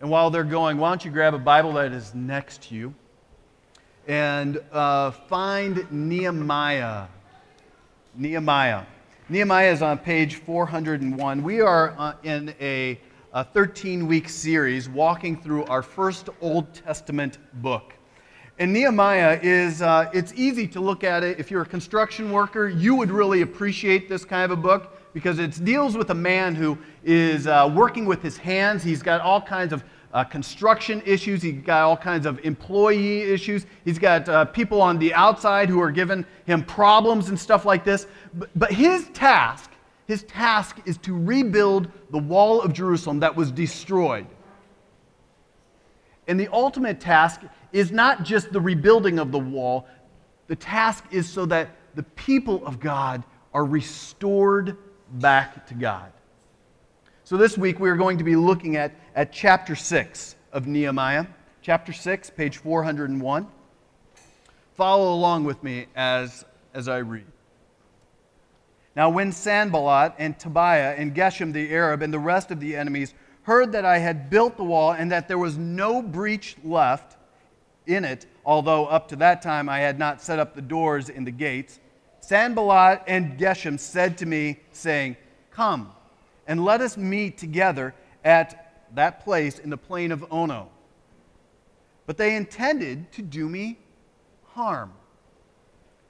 And while they're going, why don't you grab a Bible that is next to you and uh, find Nehemiah. Nehemiah. Nehemiah is on page 401. We are uh, in a 13 week series walking through our first Old Testament book. And Nehemiah is, uh, it's easy to look at it. If you're a construction worker, you would really appreciate this kind of a book because it deals with a man who is uh, working with his hands. He's got all kinds of uh, construction issues. He's got all kinds of employee issues. He's got uh, people on the outside who are giving him problems and stuff like this. But, but his task, his task is to rebuild the wall of Jerusalem that was destroyed. And the ultimate task is not just the rebuilding of the wall, the task is so that the people of God are restored back to God. So this week we are going to be looking at, at chapter 6 of Nehemiah. Chapter 6, page 401. Follow along with me as, as I read. Now, when Sanballat and Tobiah and Geshem the Arab and the rest of the enemies heard that I had built the wall and that there was no breach left in it, although up to that time I had not set up the doors in the gates, Sanballat and Geshem said to me, saying, Come and let us meet together at that place in the plain of Ono. But they intended to do me harm.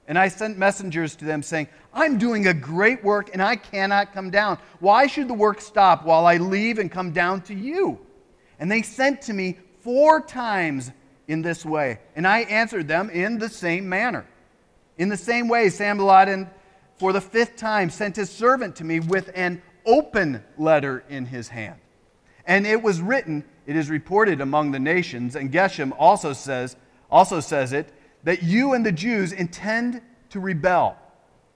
And I sent messengers to them saying, I'm doing a great work and I cannot come down. Why should the work stop while I leave and come down to you? And they sent to me four times in this way. And I answered them in the same manner. In the same way, Sanballat, for the fifth time, sent his servant to me with an open letter in his hand. And it was written, it is reported among the nations, and Geshem also says, also says it, that you and the Jews intend to rebel.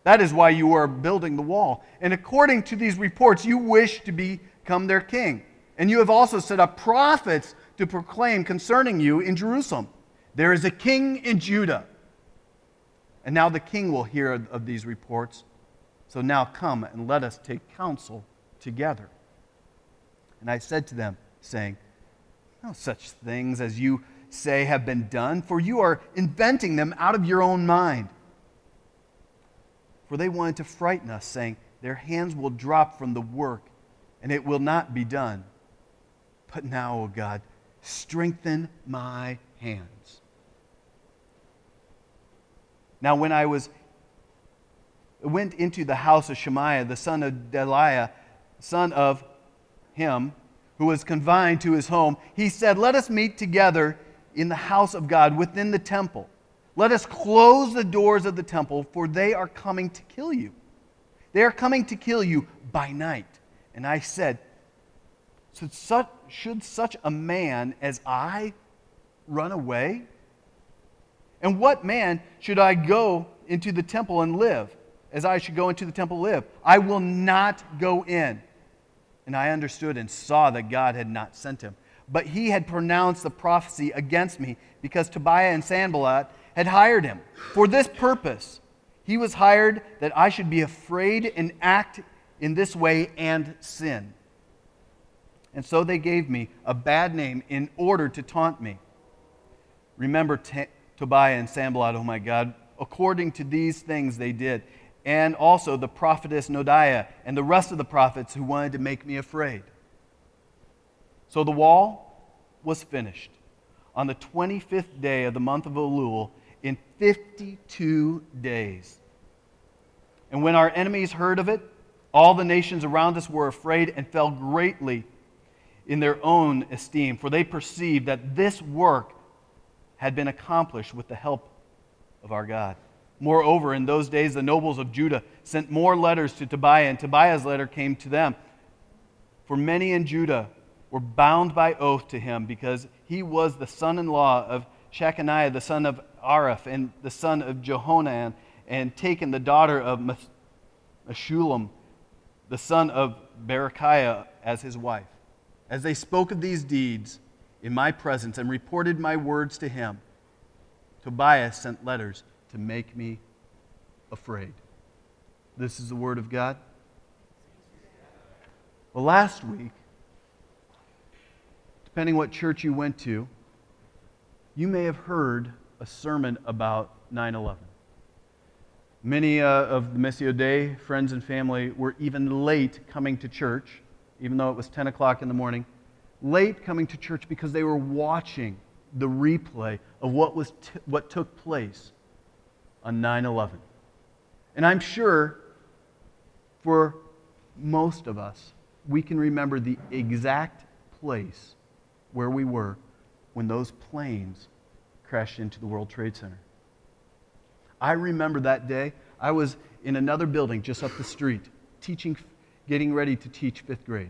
That is why you are building the wall. And according to these reports, you wish to become their king. And you have also set up prophets to proclaim concerning you in Jerusalem. There is a king in Judah. And now the king will hear of these reports so now come and let us take counsel together. And I said to them, saying, No such things as you say have been done, for you are inventing them out of your own mind. For they wanted to frighten us, saying, Their hands will drop from the work, and it will not be done. But now, O God, strengthen my hands. Now, when I was went into the house of Shemaiah, the son of Delaiah, son of him, who was confined to his home, he said, Let us meet together in the house of God within the temple. Let us close the doors of the temple, for they are coming to kill you. They are coming to kill you by night. And I said, Should such, should such a man as I run away? And what man should I go into the temple and live? as I should go into the temple live. I will not go in. And I understood and saw that God had not sent him. But he had pronounced the prophecy against me because Tobiah and Sanballat had hired him. For this purpose, he was hired that I should be afraid and act in this way and sin. And so they gave me a bad name in order to taunt me. Remember Tobiah and Sanballat, oh my God. According to these things they did and also the prophetess Noadiah and the rest of the prophets who wanted to make me afraid. So the wall was finished on the 25th day of the month of Elul in 52 days. And when our enemies heard of it, all the nations around us were afraid and fell greatly in their own esteem, for they perceived that this work had been accomplished with the help of our God. Moreover, in those days, the nobles of Judah sent more letters to Tobiah, and Tobiah's letter came to them. For many in Judah were bound by oath to him because he was the son in law of Shechaniah, the son of Arah, and the son of Jehohanan, and taken the daughter of Meshullam, the son of Berechiah, as his wife. As they spoke of these deeds in my presence and reported my words to him, Tobias sent letters to make me afraid. This is the Word of God. Well, last week, depending what church you went to, you may have heard a sermon about 9 11. Many uh, of the Missio Dei friends and family were even late coming to church, even though it was 10 o'clock in the morning, late coming to church because they were watching the replay of what, was t- what took place on 9 11. And I'm sure for most of us, we can remember the exact place where we were when those planes crashed into the World Trade Center. I remember that day. I was in another building just up the street, teaching, getting ready to teach fifth grade.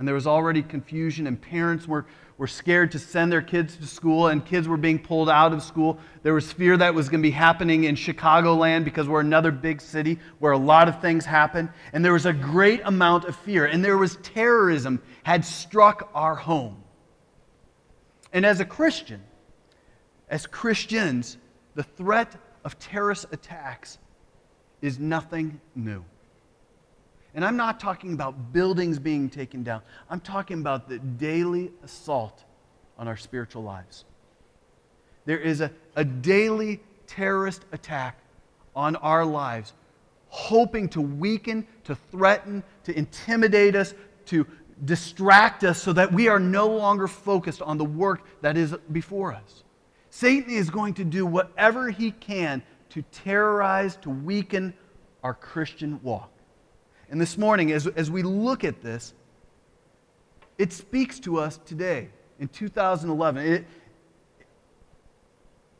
And there was already confusion, and parents were, were scared to send their kids to school, and kids were being pulled out of school. There was fear that was going to be happening in Chicagoland because we're another big city where a lot of things happen. And there was a great amount of fear, and there was terrorism had struck our home. And as a Christian, as Christians, the threat of terrorist attacks is nothing new. And I'm not talking about buildings being taken down, I'm talking about the daily assault on our spiritual lives. There is a, a daily terrorist attack on our lives, hoping to weaken, to threaten, to intimidate us, to distract us so that we are no longer focused on the work that is before us. Satan is going to do whatever he can to terrorize, to weaken our Christian walk. And this morning, as, as we look at this, it speaks to us today in 2011. It,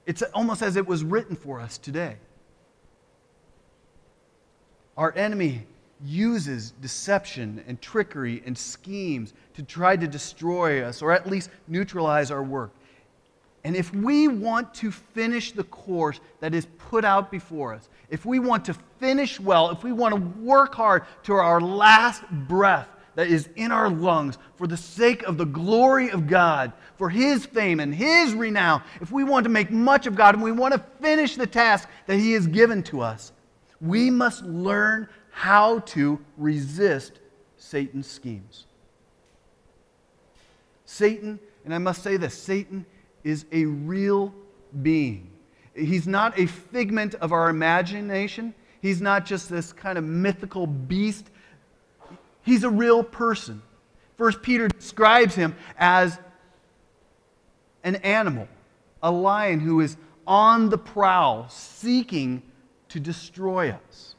it's almost as it was written for us today. Our enemy uses deception and trickery and schemes to try to destroy us or at least neutralize our work. And if we want to finish the course that is put out before us, if we want to finish well, if we want to work hard to our last breath that is in our lungs for the sake of the glory of God, for His fame and His renown, if we want to make much of God and we want to finish the task that He has given to us, we must learn how to resist Satan's schemes. Satan, and I must say this Satan is a real being. He's not a figment of our imagination. He's not just this kind of mythical beast. He's a real person. First Peter describes him as an animal, a lion who is on the prowl, seeking to destroy us.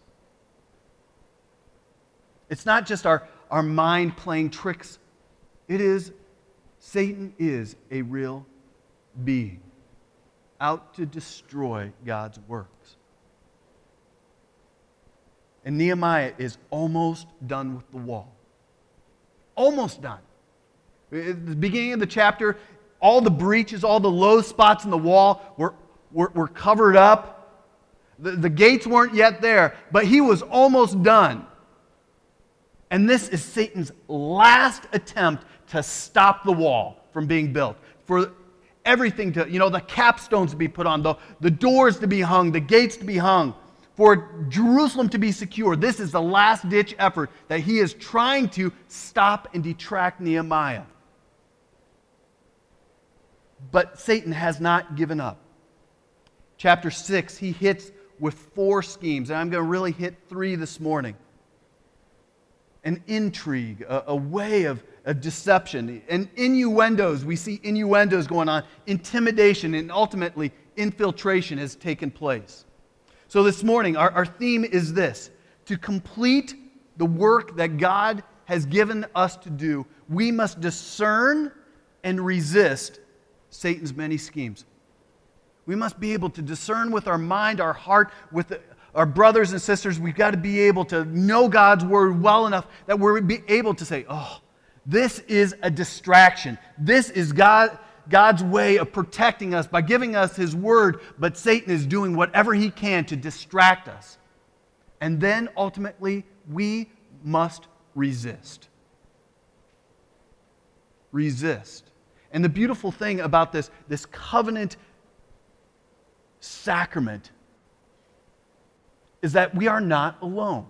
It's not just our, our mind playing tricks, it is, Satan is a real being out to destroy God's works. And Nehemiah is almost done with the wall. Almost done. At the beginning of the chapter, all the breaches, all the low spots in the wall were, were, were covered up. The, the gates weren't yet there, but he was almost done. And this is Satan's last attempt to stop the wall from being built. For everything to, you know, the capstones to be put on, the, the doors to be hung, the gates to be hung, for Jerusalem to be secure. This is the last ditch effort that he is trying to stop and detract Nehemiah. But Satan has not given up. Chapter 6, he hits with four schemes, and I'm going to really hit three this morning an intrigue, a, a way of a deception, and innuendos. We see innuendos going on, intimidation, and ultimately infiltration has taken place. So this morning, our, our theme is this to complete the work that God has given us to do, we must discern and resist Satan's many schemes. We must be able to discern with our mind, our heart, with the, our brothers and sisters. We've got to be able to know God's word well enough that we're able to say, oh, this is a distraction. This is God, God's way of protecting us by giving us His word, but Satan is doing whatever he can to distract us. And then ultimately, we must resist. Resist. And the beautiful thing about this, this covenant sacrament is that we are not alone.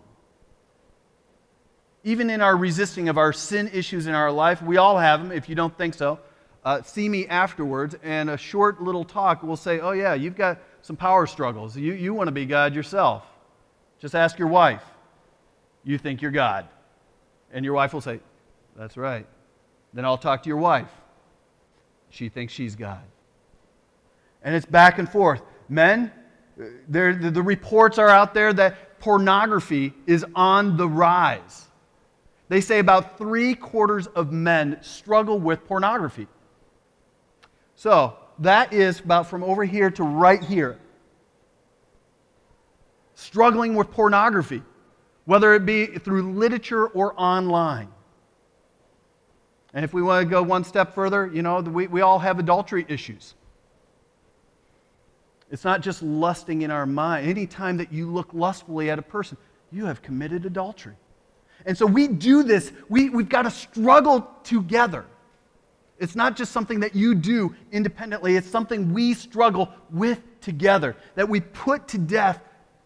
Even in our resisting of our sin issues in our life, we all have them. If you don't think so, uh, see me afterwards, and a short little talk will say, Oh, yeah, you've got some power struggles. You, you want to be God yourself. Just ask your wife. You think you're God. And your wife will say, That's right. Then I'll talk to your wife. She thinks she's God. And it's back and forth. Men, the, the reports are out there that pornography is on the rise. They say about three quarters of men struggle with pornography. So that is about from over here to right here. Struggling with pornography, whether it be through literature or online. And if we want to go one step further, you know, we, we all have adultery issues. It's not just lusting in our mind. Anytime that you look lustfully at a person, you have committed adultery. And so we do this, we, we've got to struggle together. It's not just something that you do independently, it's something we struggle with together. That we put to death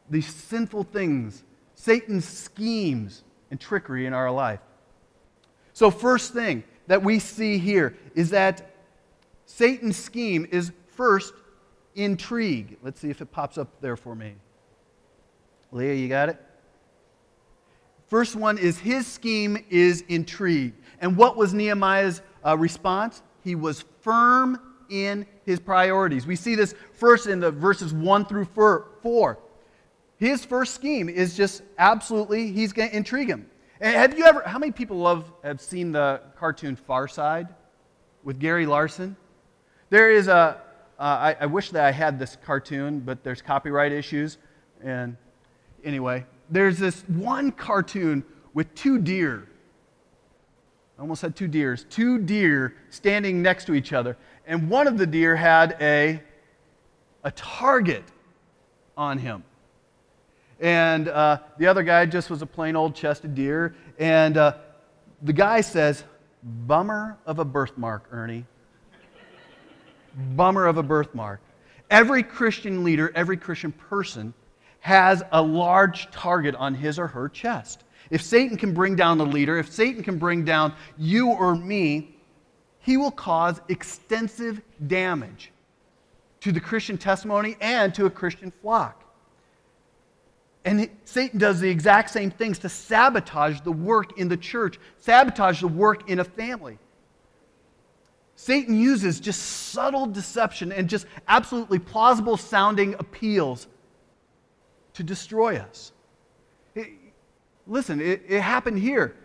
these sinful things, Satan's schemes and trickery in our life. So, first thing that we see here is that Satan's scheme is first intrigue. Let's see if it pops up there for me. Leah, you got it? First one is his scheme is intrigue. And what was Nehemiah's uh, response? He was firm in his priorities. We see this first in the verses 1 through 4. His first scheme is just absolutely, he's going to intrigue him. And have you ever, how many people love, have seen the cartoon Far Side with Gary Larson? There is a, uh, I, I wish that I had this cartoon, but there's copyright issues. And anyway, there's this one cartoon with two deer. I almost had two deers. Two deer standing next to each other. And one of the deer had a, a target on him. And uh, the other guy just was a plain old chested deer. And uh, the guy says, Bummer of a birthmark, Ernie. Bummer of a birthmark. Every Christian leader, every Christian person has a large target on his or her chest. If Satan can bring down the leader, if Satan can bring down you or me, he will cause extensive damage to the Christian testimony and to a Christian flock. And Satan does the exact same things to sabotage the work in the church, sabotage the work in a family. Satan uses just subtle deception and just absolutely plausible sounding appeals to destroy us. It, listen, it, it, happened here.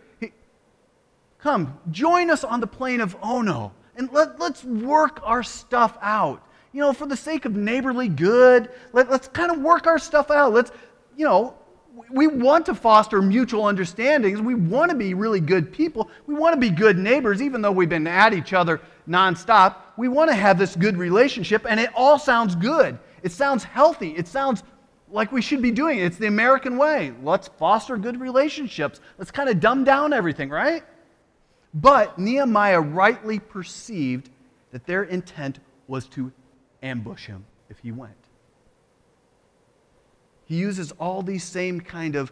come, join us on the plain of Ono and let, let's work our stuff out. You know, for the sake of neighborly good, let, let's kind of work our stuff out. Let's, you know, we want to foster mutual understandings. We want to be really good people. We want to be good neighbors, even though we've been at each other nonstop. We want to have this good relationship, and it all sounds good. It sounds healthy. It sounds like we should be doing it. It's the American way. Let's foster good relationships. Let's kind of dumb down everything, right? But Nehemiah rightly perceived that their intent was to ambush him if he went. He uses all these same kind of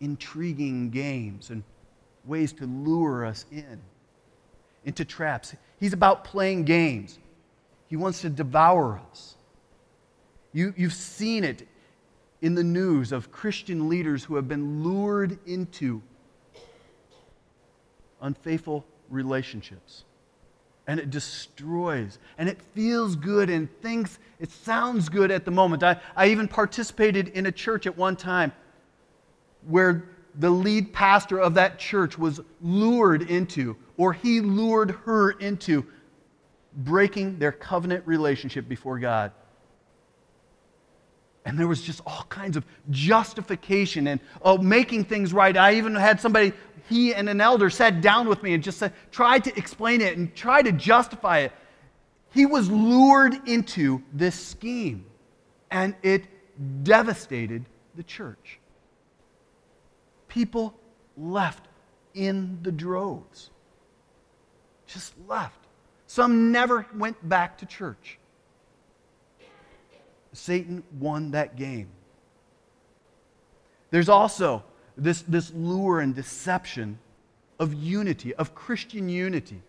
intriguing games and ways to lure us in into traps. He's about playing games. He wants to devour us. You, you've seen it in the news of Christian leaders who have been lured into unfaithful relationships. And it destroys. And it feels good and thinks it sounds good at the moment. I, I even participated in a church at one time where the lead pastor of that church was lured into, or he lured her into, breaking their covenant relationship before God. And there was just all kinds of justification and oh, making things right. I even had somebody, he and an elder sat down with me and just said, tried to explain it and tried to justify it. He was lured into this scheme, and it devastated the church people left in the droves. Just left. Some never went back to church. Satan won that game. There's also this, this lure and deception of unity, of Christian unity.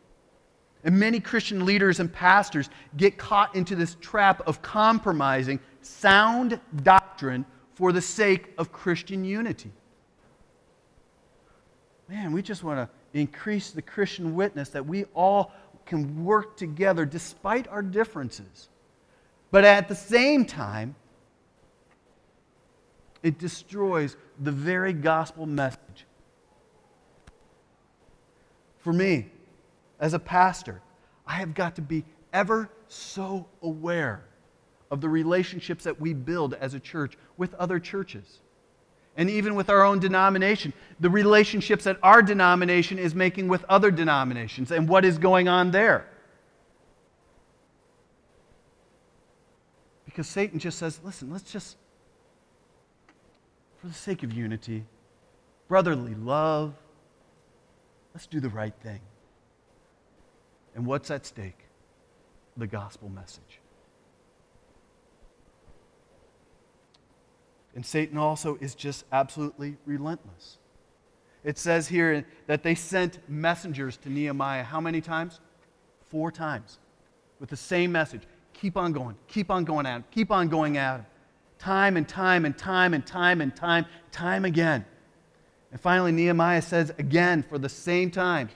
And many Christian leaders and pastors get caught into this trap of compromising sound doctrine for the sake of Christian unity. Man, we just want to increase the Christian witness that we all can work together despite our differences. But at the same time, it destroys the very gospel message. For me, as a pastor, I have got to be ever so aware of the relationships that we build as a church with other churches. And even with our own denomination, the relationships that our denomination is making with other denominations and what is going on there. Because Satan just says, listen, let's just for the sake of unity, brotherly love, let's do the right thing. And what's at stake? The gospel message. And Satan also is just absolutely relentless. It says here that they sent messengers to Nehemiah how many times? Four times with the same message. Keep on going, keep on going at him, keep on going at him time and time and time and time and time, time again. And finally, Nehemiah says again for the same time,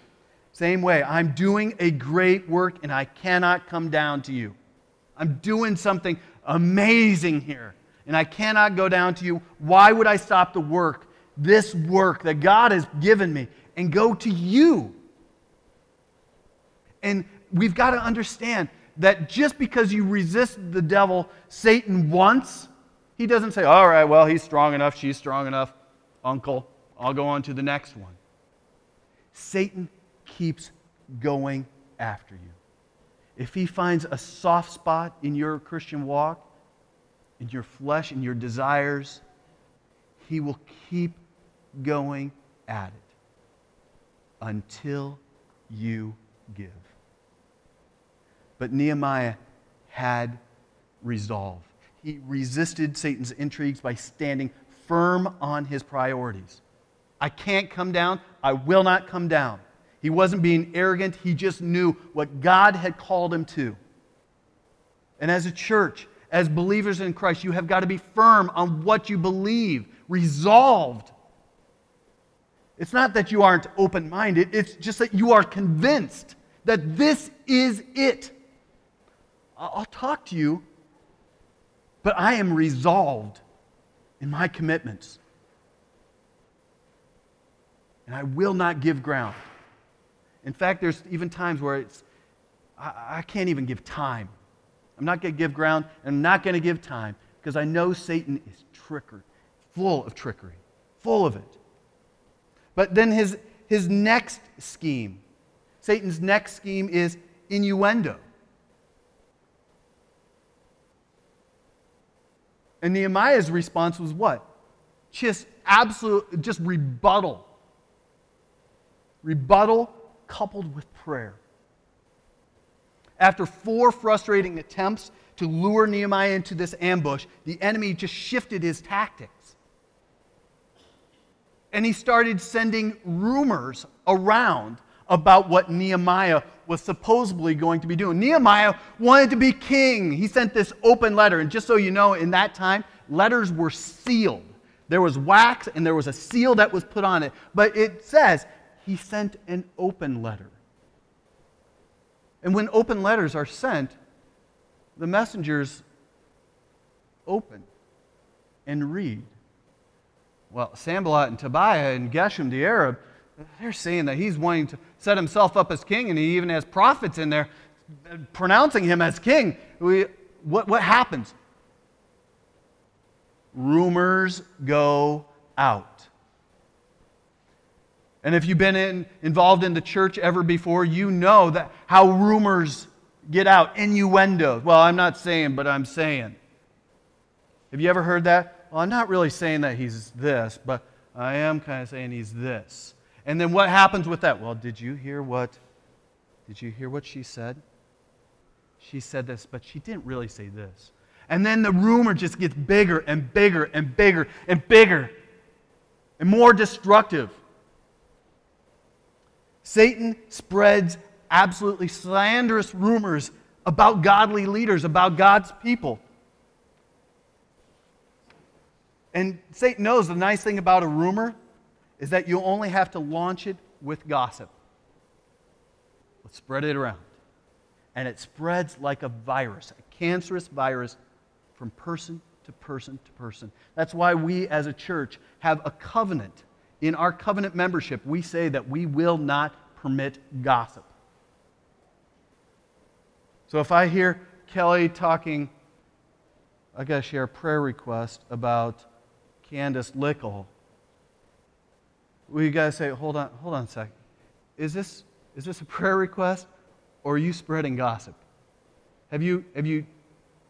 same way, I'm doing a great work and I cannot come down to you. I'm doing something amazing here and I cannot go down to you. Why would I stop the work, this work that God has given me, and go to you? And we've got to understand that just because you resist the devil, Satan once, he doesn't say, all right, well, he's strong enough, she's strong enough, uncle, I'll go on to the next one. Satan keeps going after you. If he finds a soft spot in your Christian walk, in your flesh, in your desires, he will keep going at it until you give. But Nehemiah had resolve. He resisted Satan's intrigues by standing firm on his priorities. I can't come down. I will not come down. He wasn't being arrogant. He just knew what God had called him to. And as a church, as believers in Christ, you have got to be firm on what you believe, resolved. It's not that you aren't open minded, it's just that you are convinced that this is it. I'll talk to you but I am resolved in my commitments. And I will not give ground. In fact, there's even times where it's, I, I can't even give time. I'm not going to give ground, and I'm not going to give time because I know Satan is trickery, full of trickery, full of it. But then his, his next scheme, Satan's next scheme is innuendo. And Nehemiah's response was what? Just absolute, just rebuttal. Rebuttal coupled with prayer. After four frustrating attempts to lure Nehemiah into this ambush, the enemy just shifted his tactics. And he started sending rumors around about what Nehemiah was supposedly going to be doing. Nehemiah wanted to be king. He sent this open letter. And just so you know, in that time, letters were sealed. There was wax and there was a seal that was put on it. But it says he sent an open letter. And when open letters are sent, the messengers open and read. Well, Sanballat and Tobiah and Geshem the Arab, they're saying that he's wanting to set himself up as king, and he even has prophets in there pronouncing him as king. We, what, what happens? Rumors go out. And if you've been in, involved in the church ever before, you know that how rumors get out, innuendo. Well, I'm not saying, but I'm saying. Have you ever heard that? Well, I'm not really saying that he's this, but I am kind of saying he's this. And then what happens with that? Well, did you hear what did you hear what she said? She said this, but she didn't really say this. And then the rumor just gets bigger and bigger and bigger and bigger. and more destructive. Satan spreads absolutely slanderous rumors about godly leaders, about God's people. And Satan knows the nice thing about a rumor is that you only have to launch it with gossip. Let's spread it around. And it spreads like a virus, a cancerous virus from person to person to person. That's why we as a church have a covenant. In our covenant membership, we say that we will not permit gossip. So if I hear Kelly talking, I got to share a prayer request about Candace Lickle. We got to say, hold on, hold on a second. Is this, is this a prayer request or are you spreading gossip? Have you, have you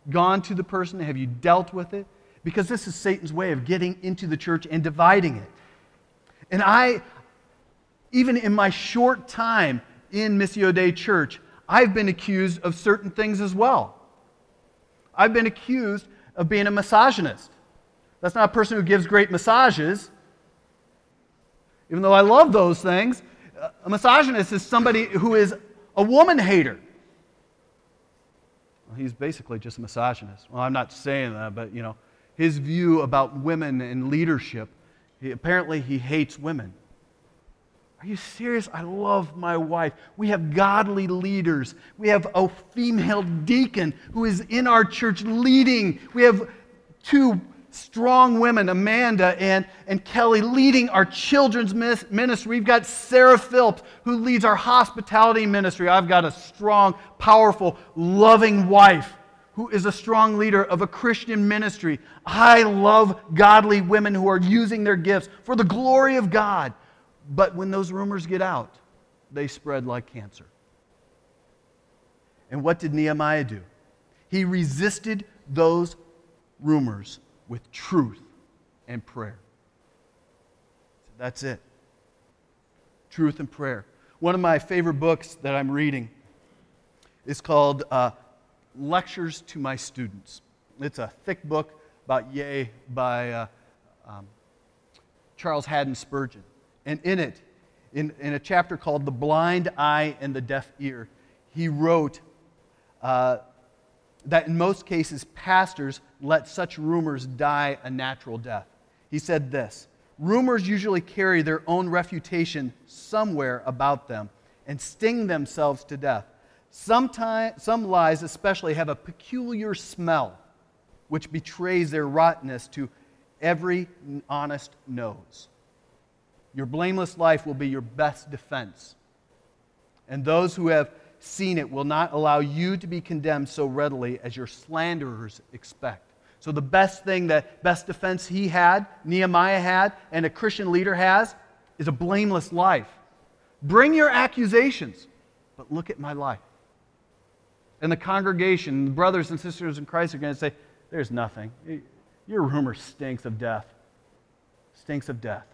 gone to the person? Have you dealt with it? Because this is Satan's way of getting into the church and dividing it. And I, even in my short time in Missio Dei Church, I've been accused of certain things as well. I've been accused of being a misogynist. That's not a person who gives great massages, even though I love those things. A misogynist is somebody who is a woman hater. Well, he's basically just a misogynist. Well, I'm not saying that, but you know, his view about women and leadership, he, apparently he hates women. Are you serious? I love my wife. We have godly leaders. We have a female deacon who is in our church leading. We have two strong women, Amanda and, and Kelly, leading our children's ministry. We've got Sarah Phillips, who leads our hospitality ministry. I've got a strong, powerful, loving wife who is a strong leader of a Christian ministry. I love godly women who are using their gifts for the glory of God. But when those rumors get out, they spread like cancer. And what did Nehemiah do? He resisted those rumors with truth and prayer. That's it. Truth and prayer. One of my favorite books that I'm reading is called uh, Lectures to My Students. It's a thick book about Yea by uh, um, Charles Haddon Spurgeon. And in it, in, in a chapter called The Blind Eye and the Deaf Ear, he wrote uh, that in most cases, pastors let such rumors die a natural death. He said this Rumors usually carry their own refutation somewhere about them and sting themselves to death. Sometimes, some lies, especially, have a peculiar smell which betrays their rottenness to every honest nose. Your blameless life will be your best defense. And those who have seen it will not allow you to be condemned so readily as your slanderers expect. So, the best thing that best defense he had, Nehemiah had, and a Christian leader has, is a blameless life. Bring your accusations, but look at my life. And the congregation, the brothers and sisters in Christ are going to say, There's nothing. Your rumor stinks of death. Stinks of death.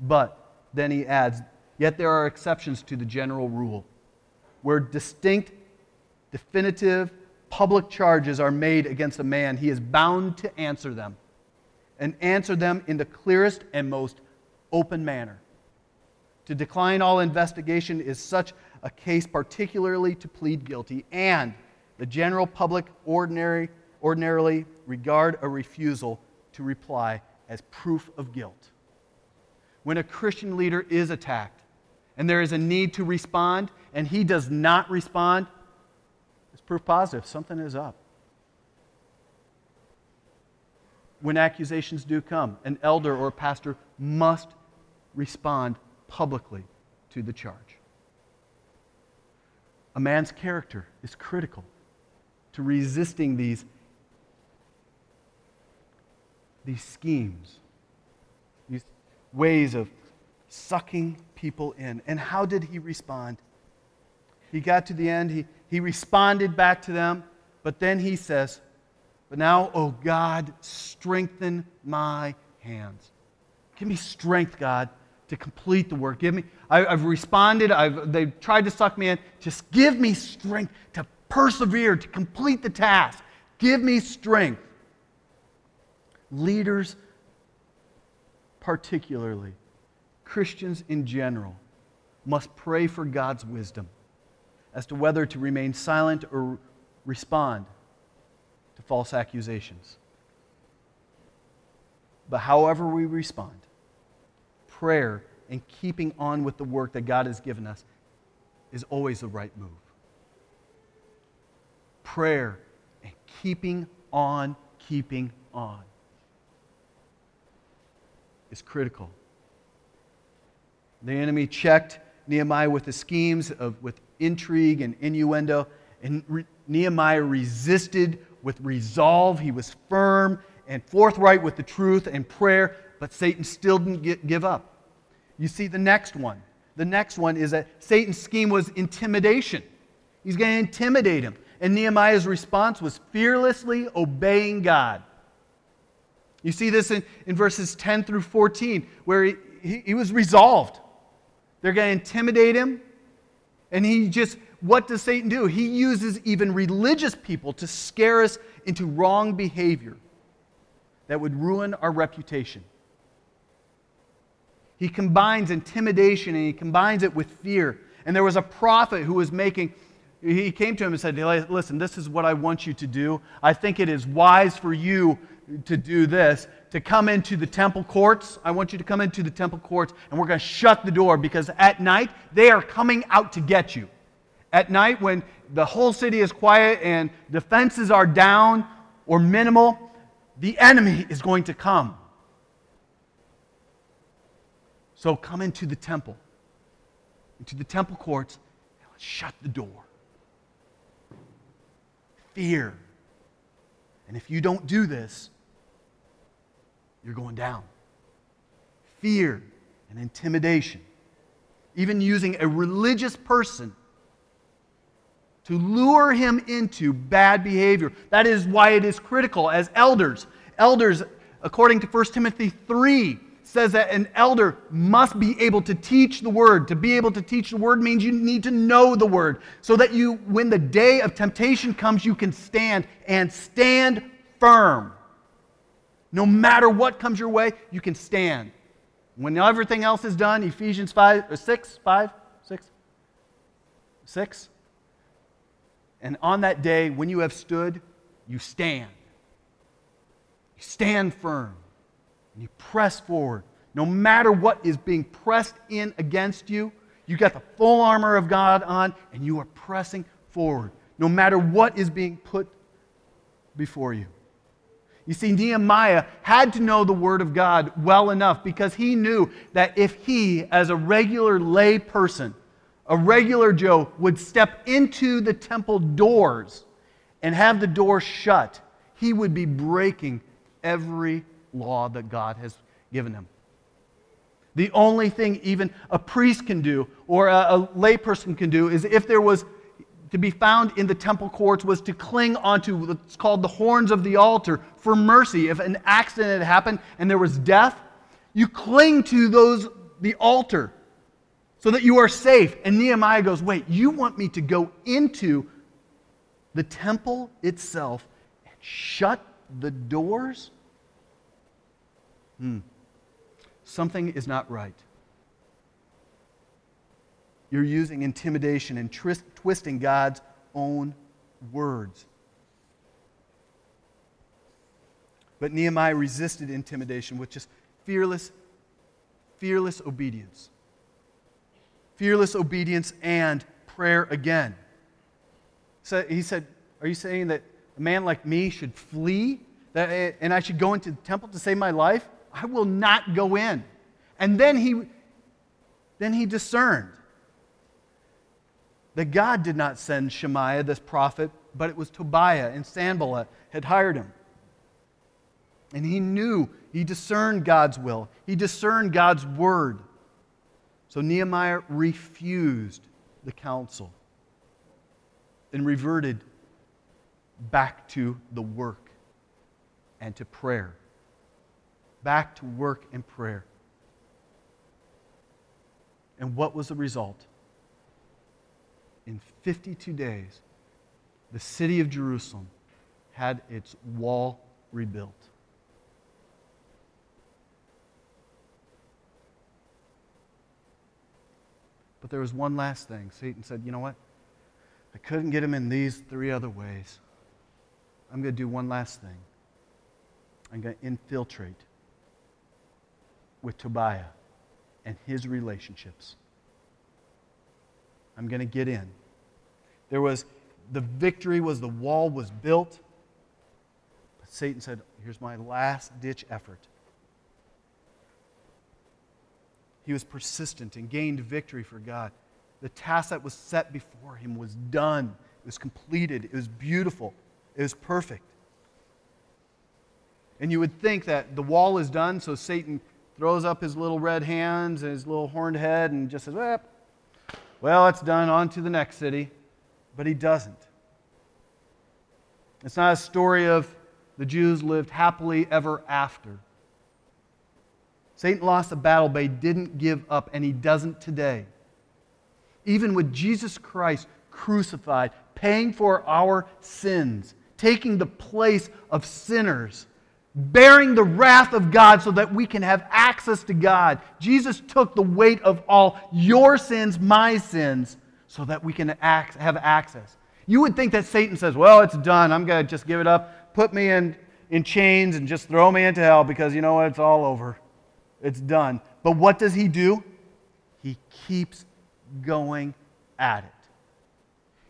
But then he adds, yet there are exceptions to the general rule, where distinct, definitive, public charges are made against a man, he is bound to answer them, and answer them in the clearest and most open manner. To decline all investigation is such a case, particularly to plead guilty, and the general public ordinary, ordinarily regard a refusal to reply as proof of guilt when a Christian leader is attacked and there is a need to respond and he does not respond, it's proof positive. Something is up. When accusations do come, an elder or a pastor must respond publicly to the charge. A man's character is critical to resisting these, these schemes these ways of sucking people in. And how did he respond? He got to the end, he, he responded back to them, but then he says, But now, oh God, strengthen my hands. Give me strength, God, to complete the work. Give me, I, have responded, I've, they've tried to suck me in. Just give me strength to persevere, to complete the task. Give me strength. Leaders particularly, Christians in general, must pray for God's wisdom as to whether to remain silent or respond to false accusations. But however we respond, prayer and keeping on with the work that God has given us is always the right move. Prayer and keeping on, keeping on is critical. The enemy checked Nehemiah with the schemes of with intrigue and innuendo, and re- Nehemiah resisted with resolve. He was firm and forthright with the truth and prayer, but Satan still didn't get, give up. You see the next one. The next one is that Satan's scheme was intimidation. He's going to intimidate him. And Nehemiah's response was fearlessly obeying God. You see this in, in verses 10 through 14, where he, he, he was resolved. They're going to intimidate him. And he just, what does Satan do? He uses even religious people to scare us into wrong behavior that would ruin our reputation. He combines intimidation and he combines it with fear. And there was a prophet who was making, he came to him and said, Listen, this is what I want you to do. I think it is wise for you to do this to come into the temple courts. I want you to come into the temple courts and we're going to shut the door because at night they are coming out to get you. At night, when the whole city is quiet and defenses are down or minimal, the enemy is going to come. So come into the temple, into the temple courts, and let's shut the door. Fear. And if you don't do this, you're going down. Fear and intimidation. Even using a religious person to lure him into bad behavior. That is why it is critical as elders. Elders, according to 1 Timothy 3, says that an elder must be able to teach the word. To be able to teach the word means you need to know the word so that you, when the day of temptation comes, you can stand and stand firm. No matter what comes your way, you can stand. When everything else is done, Ephesians 5, or uh, 6, 5, 6, 6. And on that day, when you have stood, you stand. You stand firm and you press forward. No matter what is being pressed in against you, you got the full armor of God on and you are pressing forward. No matter what is being put before you. You see, Nehemiah had to know the Word of God well enough because he knew that if he, as a regular lay person, a regular Joe, would step into the temple doors and have the door shut, he would be breaking every law that God has given him. The only thing even a priest can do or a, a layperson can do is if there was to be found in the temple courts was to cling onto what's called the horns of the altar for mercy. If an accident had happened and there was death, you cling to those the altar so that you are safe. And Nehemiah goes, Wait, you want me to go into the temple itself and shut the doors? Hmm. Something is not right. You're using intimidation and twist, twisting God's own words. But Nehemiah resisted intimidation with just fearless, fearless obedience. Fearless obedience and prayer again. So he said, Are you saying that a man like me should flee that, and I should go into the temple to save my life? I will not go in. And then he, then he discerned that God did not send Shemaiah, this prophet, but it was Tobiah and Sanballat had hired him. And he knew, he discerned God's will, he discerned God's word. So Nehemiah refused the counsel and reverted back to the work and to prayer. Back to work and prayer. And what was the result? 52 days, the city of Jerusalem had its wall rebuilt. But there was one last thing. Satan said, You know what? I couldn't get him in these three other ways. I'm going to do one last thing. I'm going to infiltrate with Tobiah and his relationships. I'm going to get in there was the victory was the wall was built. But Satan said, "Here's my last ditch effort." He was persistent and gained victory for God. The task that was set before him was done. It was completed. It was beautiful. It was perfect. And you would think that the wall is done, so Satan throws up his little red hands and his little horned head and just says, well, well, it's done, on to the next city. But he doesn't. It's not a story of the Jews lived happily ever after. Satan lost the battle, but he didn't give up, and he doesn't today. Even with Jesus Christ crucified, paying for our sins, taking the place of sinners, bearing the wrath of God so that we can have access to God. Jesus took the weight of all your sins, my sins, so that we can have access. You would think that Satan says, Well, it's done. I'm going to just give it up, put me in, in chains, and just throw me into hell because you know what? It's all over. It's done. But what does he do? He keeps going at it.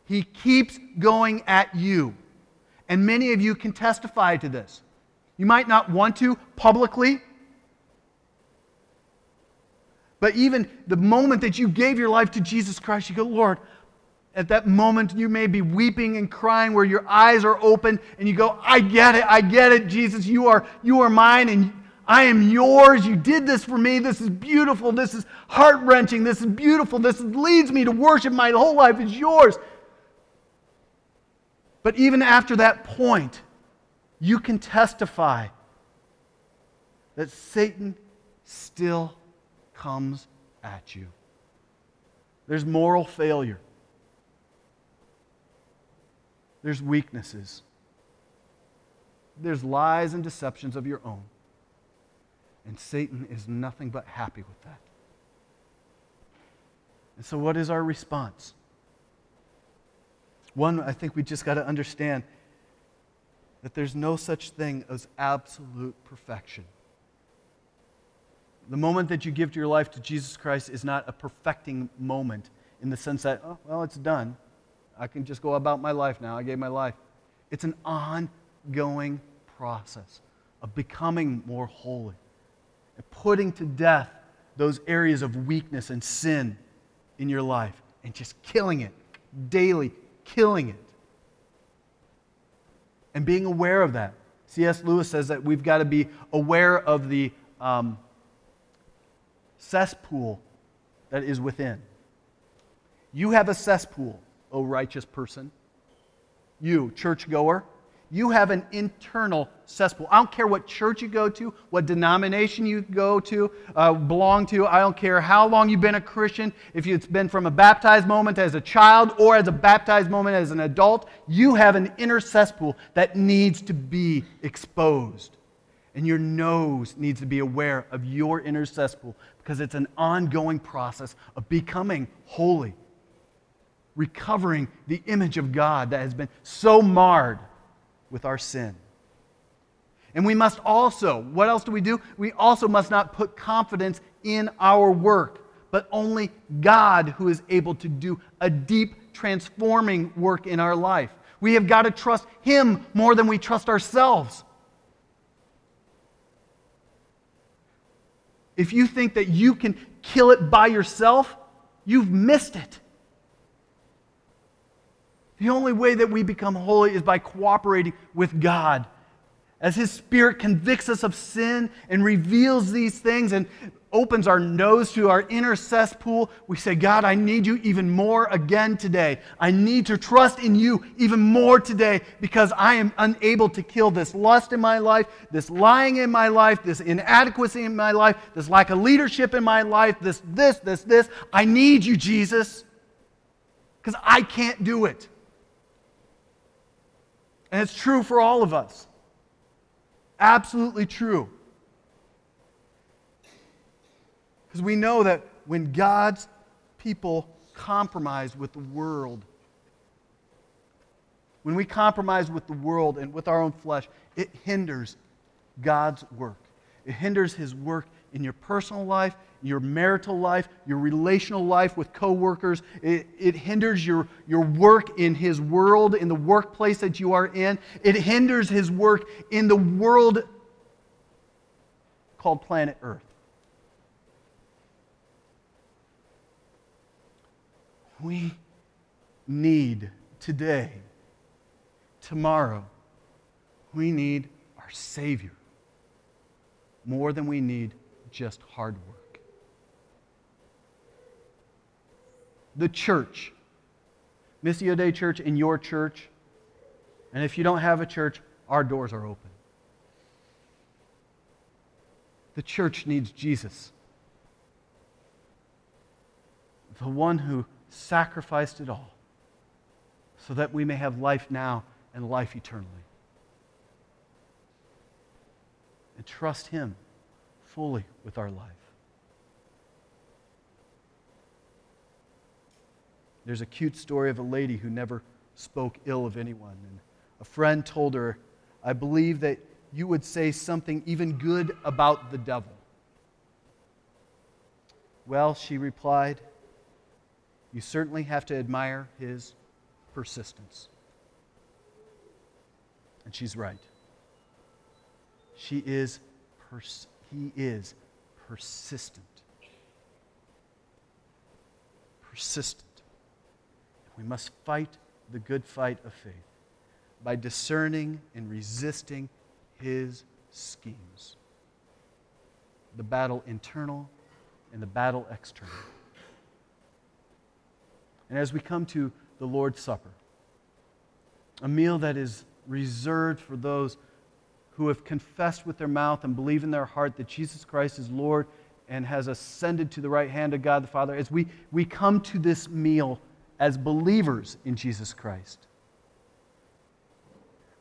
He keeps going at you. And many of you can testify to this. You might not want to publicly, but even the moment that you gave your life to Jesus Christ, you go, Lord, at that moment you may be weeping and crying where your eyes are open and you go, I get it, I get it, Jesus, you are, you are mine and I am yours. You did this for me. This is beautiful. This is heart wrenching. This is beautiful. This leads me to worship. My whole life is yours. But even after that point, you can testify that Satan still comes at you. There's moral failure, there's weaknesses, there's lies and deceptions of your own. And Satan is nothing but happy with that. And so, what is our response? One, I think we just got to understand that there's no such thing as absolute perfection. The moment that you give your life to Jesus Christ is not a perfecting moment in the sense that, oh, well, it's done. I can just go about my life now. I gave my life. It's an ongoing process of becoming more holy and putting to death those areas of weakness and sin in your life and just killing it daily, killing it and being aware of that. C.S. Lewis says that we've got to be aware of the um, cesspool that is within. You have a cesspool, O righteous person. You, churchgoer, you have an internal cesspool. I don't care what church you go to, what denomination you go to, uh, belong to. I don't care how long you've been a Christian. If it's been from a baptized moment as a child or as a baptized moment as an adult, you have an inner cesspool that needs to be exposed. And your nose needs to be aware of your inner cesspool because it's an ongoing process of becoming holy, recovering the image of God that has been so marred with our sin. And we must also, what else do we do? We also must not put confidence in our work, but only God who is able to do a deep transforming work in our life. We have got to trust Him more than we trust ourselves. If you think that you can kill it by yourself, you've missed it. The only way that we become holy is by cooperating with God. As His Spirit convicts us of sin and reveals these things and opens our nose to our inner cesspool, we say, God, I need you even more again today. I need to trust in you even more today because I am unable to kill this lust in my life, this lying in my life, this inadequacy in my life, this lack of leadership in my life, this, this, this, this. I need you, Jesus, because I can't do it. And it's true for all of us. Absolutely true. Because we know that when God's people compromise with the world, when we compromise with the world and with our own flesh, it hinders God's work. It hinders His work in your personal life, your marital life, your relational life with coworkers. It, it hinders your, your work in His world, in the workplace that you are in. It hinders His work in the world called planet Earth. We need today, tomorrow, we need our Savior more than we need just hard work. The church, Missio Dei Church, in your church, and if you don't have a church, our doors are open. The church needs Jesus, the one who sacrificed it all so that we may have life now and life eternally. And trust Him fully with our life. There's a cute story of a lady who never spoke ill of anyone. And a friend told her, I believe that you would say something even good about the devil. Well, she replied, you certainly have to admire his persistence. And she's right. She is pers- he is persistent. Persistent. We must fight the good fight of faith by discerning and resisting his schemes. The battle internal and the battle external. And as we come to the Lord's Supper, a meal that is reserved for those who have confessed with their mouth and believe in their heart that Jesus Christ is Lord and has ascended to the right hand of God the Father, as we, we come to this meal as believers in Jesus Christ,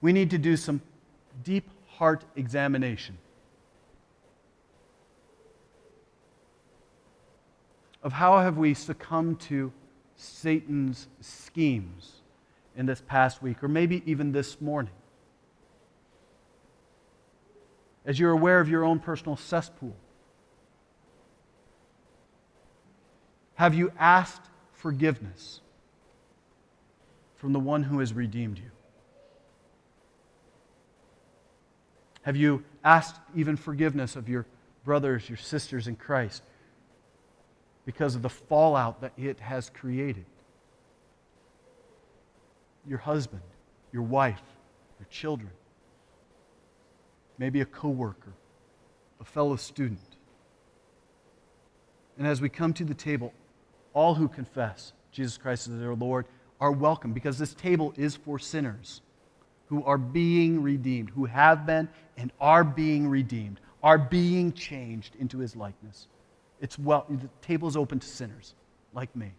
we need to do some deep heart examination of how have we succumbed to Satan's schemes in this past week, or maybe even this morning. As you're aware of your own personal cesspool, have you asked forgiveness from the one who has redeemed you? Have you asked even forgiveness of your brothers, your sisters in Christ? Because of the fallout that it has created. Your husband, your wife, your children, maybe a coworker, a fellow student. And as we come to the table, all who confess Jesus Christ as their Lord are welcome because this table is for sinners who are being redeemed, who have been and are being redeemed, are being changed into his likeness. It's well, the table is open to sinners like me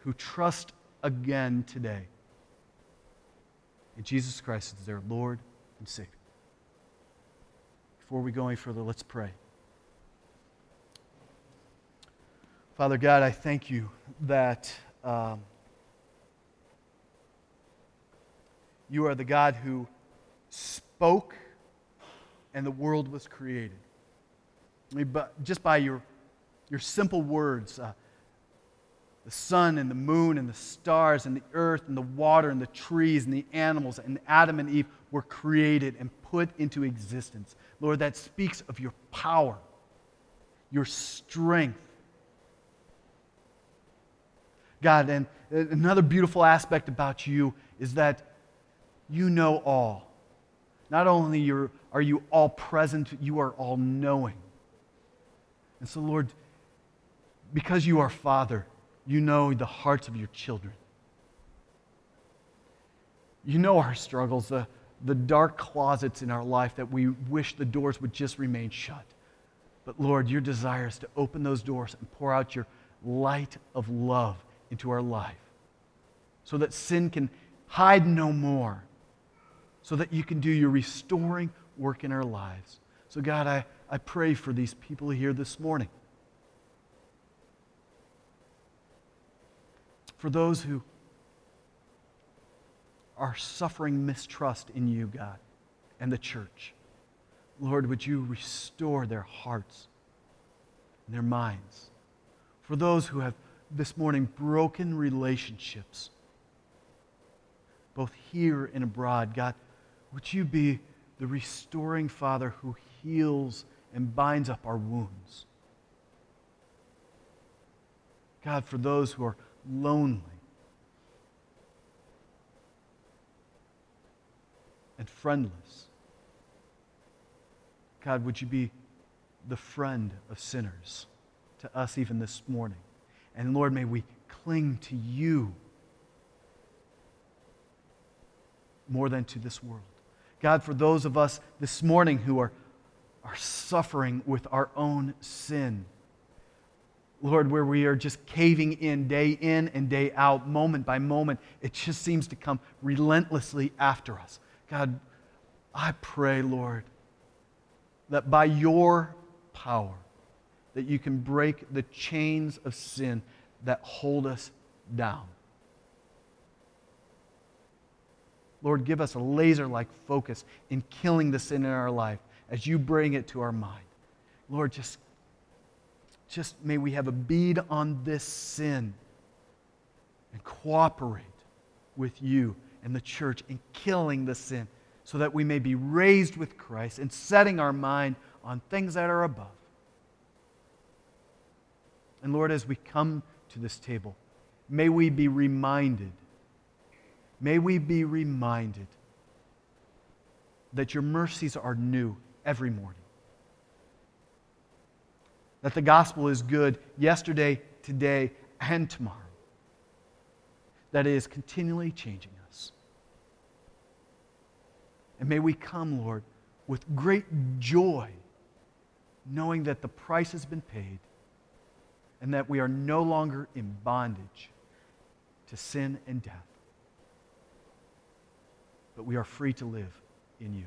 who trust again today in Jesus Christ as their Lord and Savior. Before we go any further, let's pray. Father God, I thank you that um, you are the God who spoke and the world was created just by your, your simple words. Uh, the sun and the moon and the stars and the earth and the water and the trees and the animals and Adam and Eve were created and put into existence. Lord, that speaks of your power, your strength. God, and another beautiful aspect about you is that you know all. Not only are you all present, you are all knowing. And so, Lord, because you are Father, you know the hearts of your children. You know our struggles, the, the dark closets in our life that we wish the doors would just remain shut. But Lord, your desire is to open those doors and pour out your light of love into our life so that sin can hide no more, so that you can do your restoring work in our lives. So, God, I, I pray for these people here this morning. for those who are suffering mistrust in you, God, and the church. Lord, would you restore their hearts and their minds? For those who have this morning broken relationships, both here and abroad, God, would you be the restoring Father who heals and binds up our wounds? God, for those who are lonely and friendless, God, would you be the friend of sinners to us even this morning? And Lord, may we cling to you more than to this world. God, for those of us this morning who are, are suffering with our own sin, Lord, where we are just caving in day in and day out, moment by moment, it just seems to come relentlessly after us. God, I pray, Lord, that by your power, that you can break the chains of sin that hold us down. Lord, give us a laser like focus in killing the sin in our life as you bring it to our mind. Lord, just, just may we have a bead on this sin and cooperate with you and the church in killing the sin so that we may be raised with Christ and setting our mind on things that are above. And Lord, as we come to this table, may we be reminded May we be reminded that your mercies are new every morning. That the gospel is good yesterday, today, and tomorrow. That it is continually changing us. And may we come, Lord, with great joy, knowing that the price has been paid and that we are no longer in bondage to sin and death but we are free to live in you.